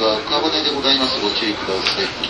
は赤羽でございます。ご注意ください。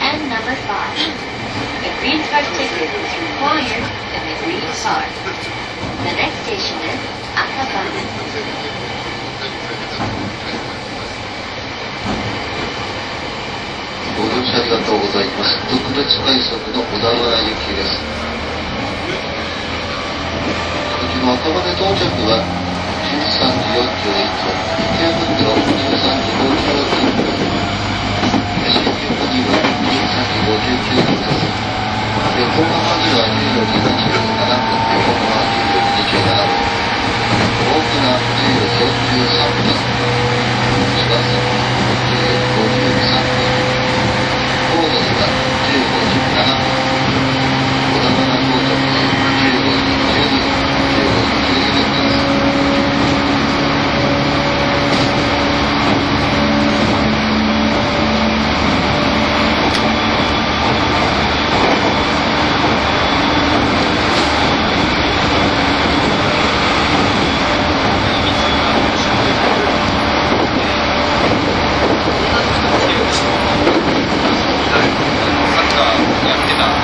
And number five. The green car ticket is required in the green car. The next station is Akabana. ご乗車ありがとうございます。特別快速の小田原行きです。こちの赤羽到着は13時41分、池袋13時59分。横浜分です。で、後半までは10秒13、2分7分、後半は16秒29、7分。大きな10秒43分、2番線。রাখছিলাম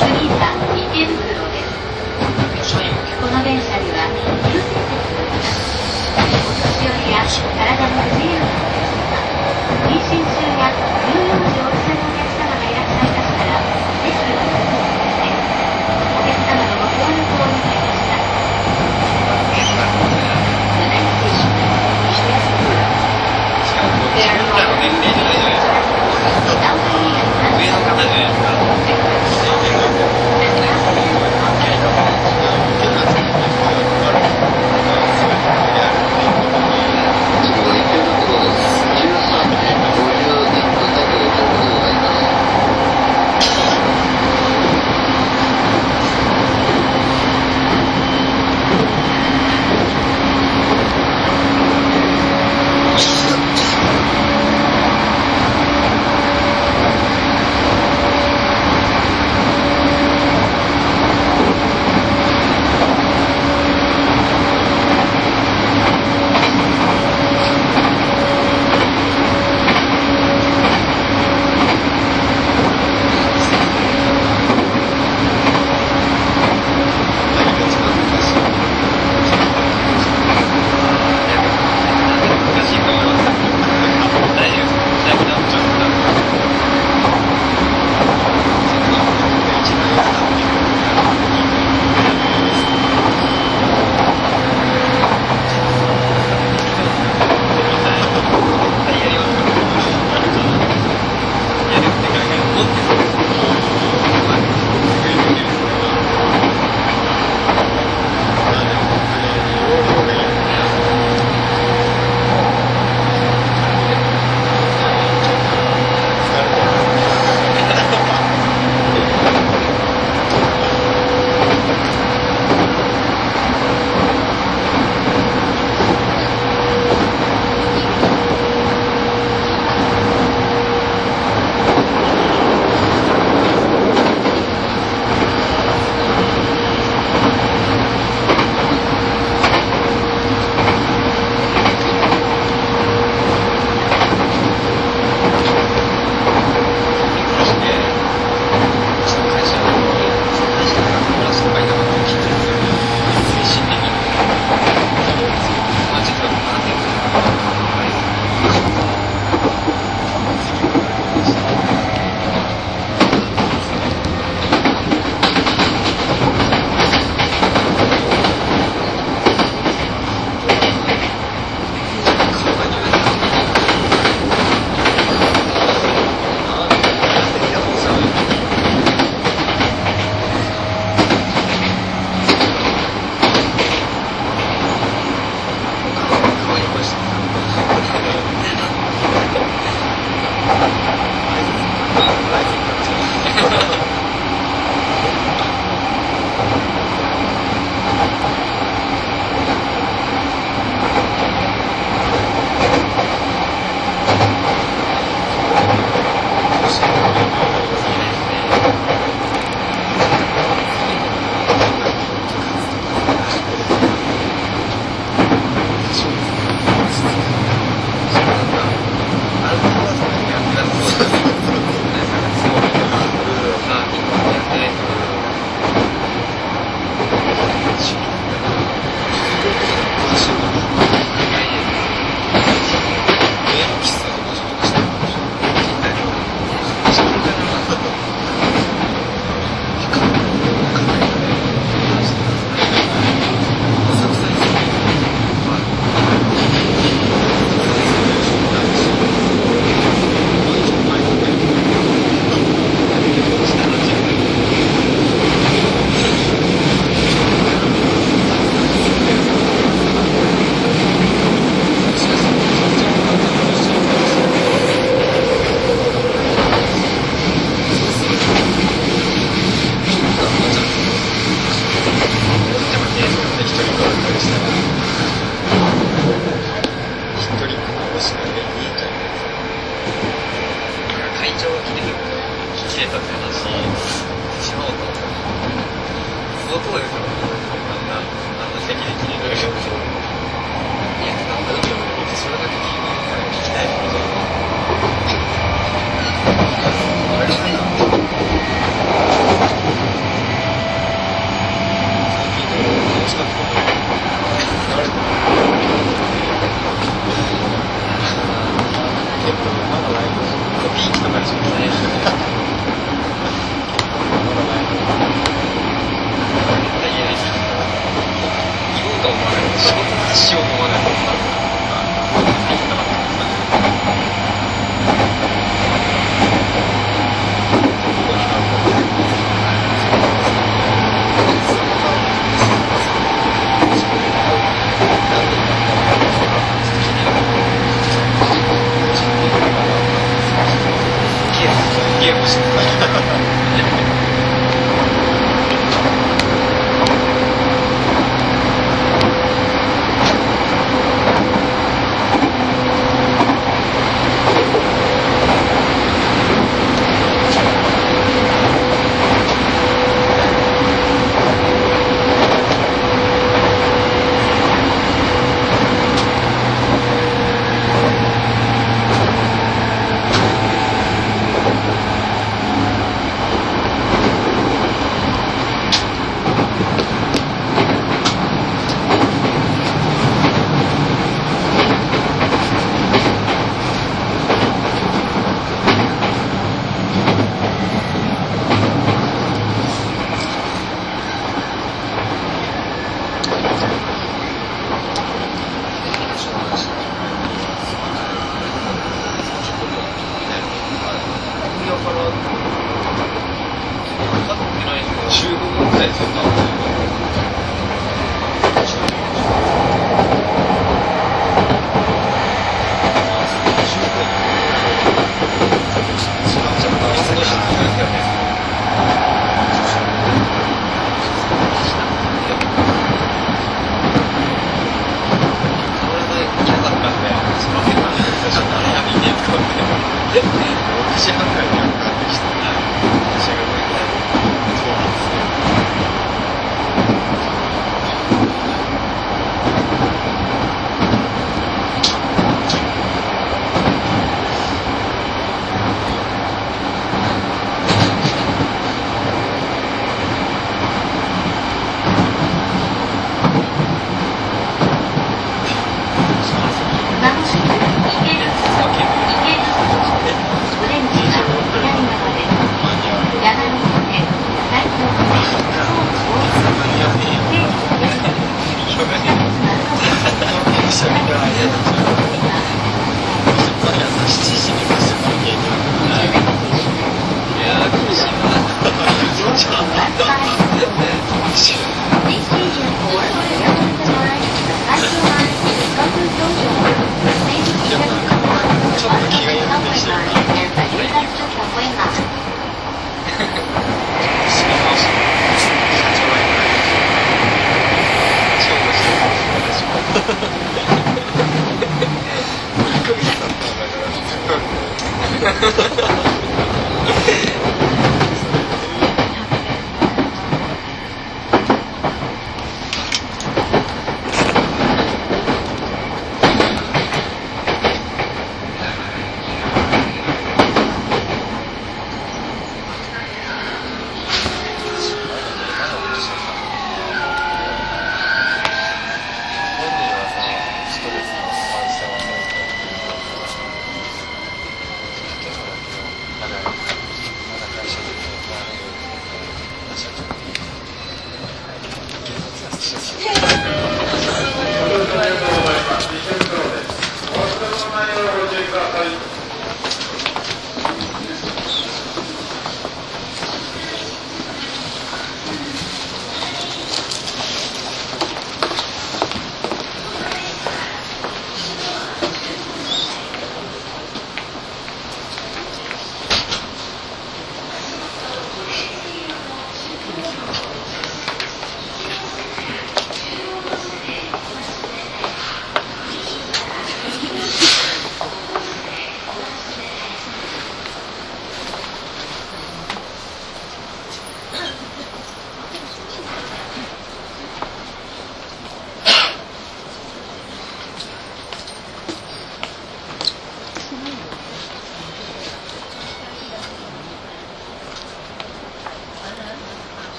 次は池袋です。この電車には優先席があります。お年寄りや体の不自由なお客様、妊娠中や乳幼児をお連れのお客様がいらっしゃいましたら、ぜひお進みください。お客様のご協力をお願いいたします。The next station is Shibuya. There are 僕らの年齢じゃないじゃないですか elderly and 上の方じゃないですか Thank you.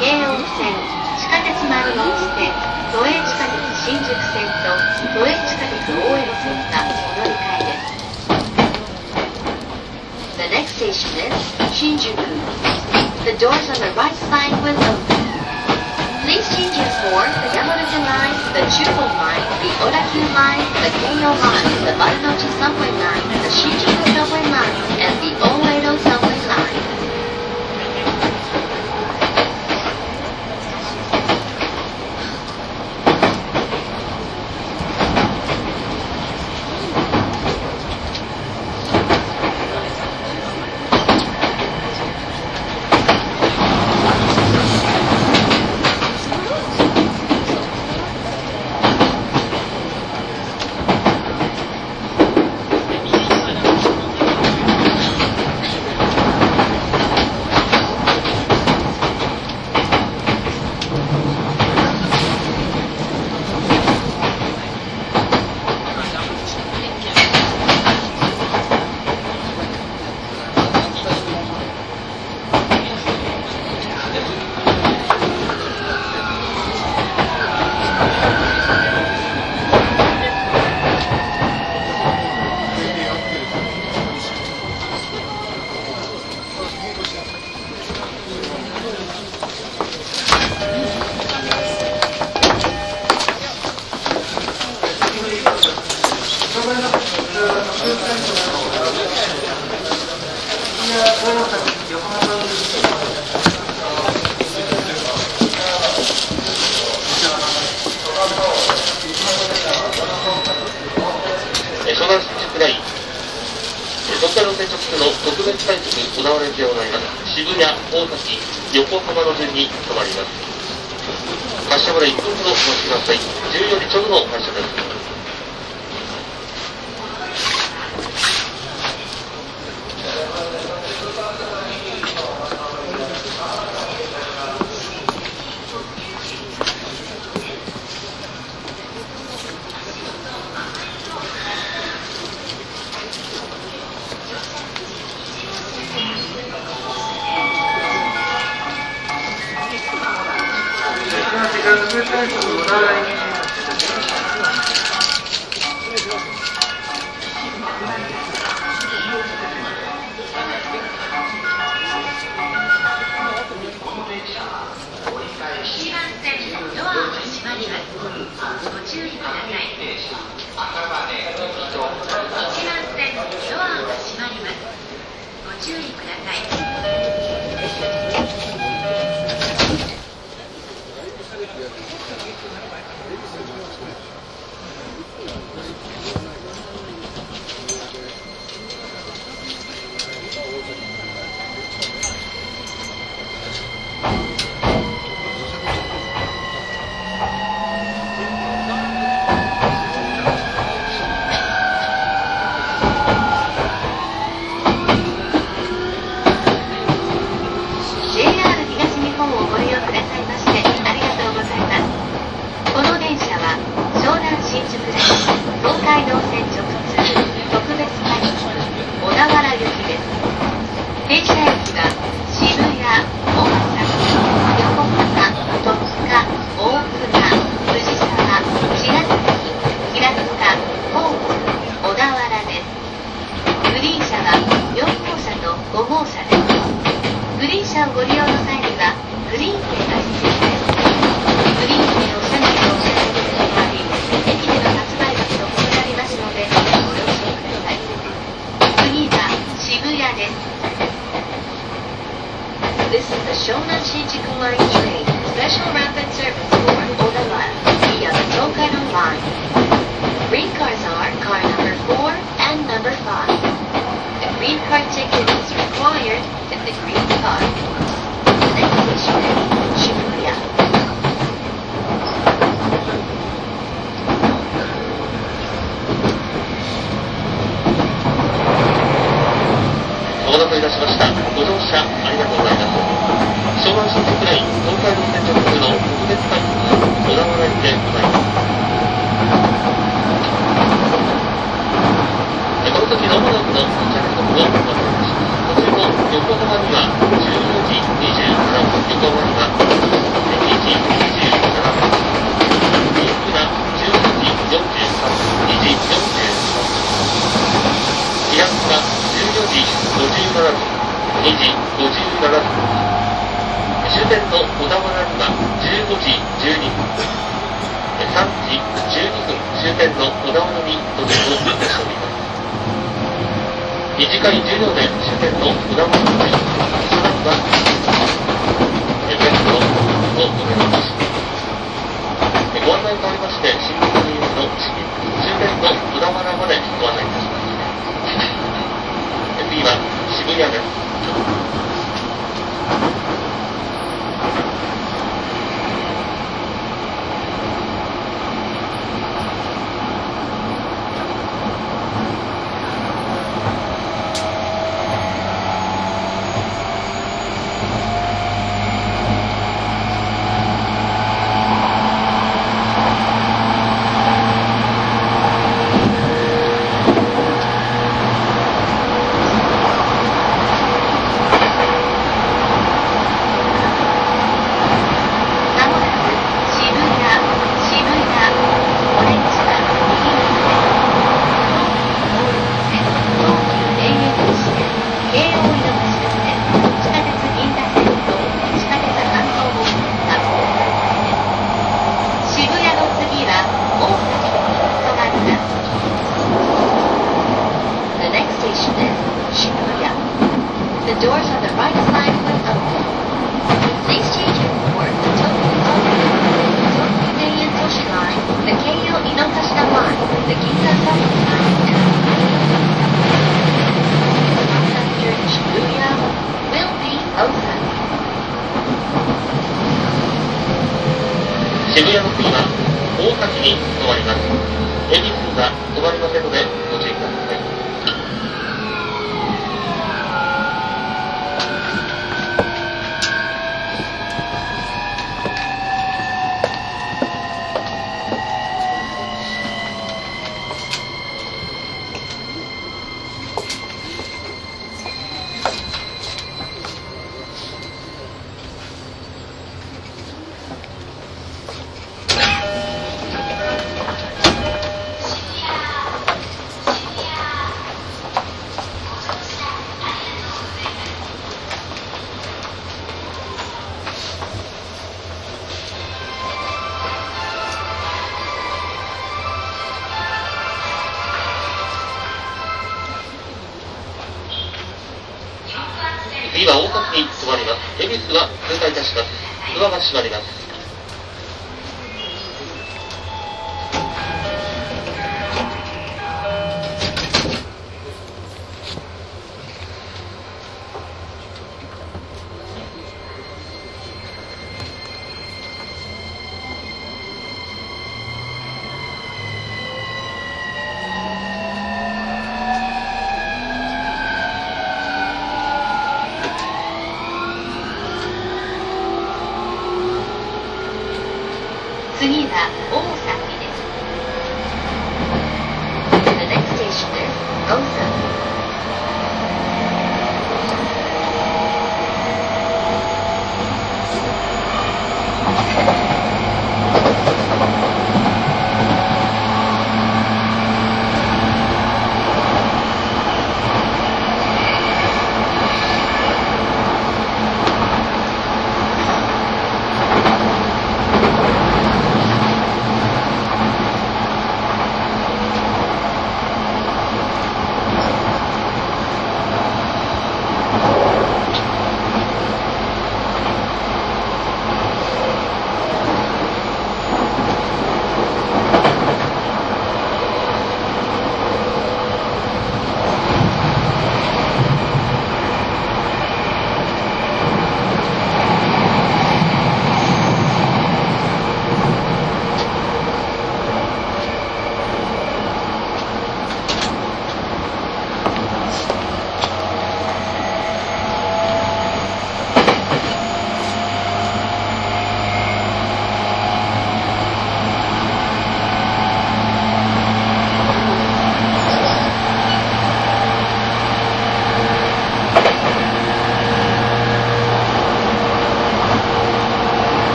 京王線、地下鉄丸の内線、都営地下鉄新宿線と都営地下鉄大江戸線がお乗り換えです。The next station is Shinjuku. The doors on the right side will open. Please change your for the Yamaguchi line, the Chugon line, the Odakyu line, the Keio line, the Marunouchi subway line, the Shinjuku subway line, and the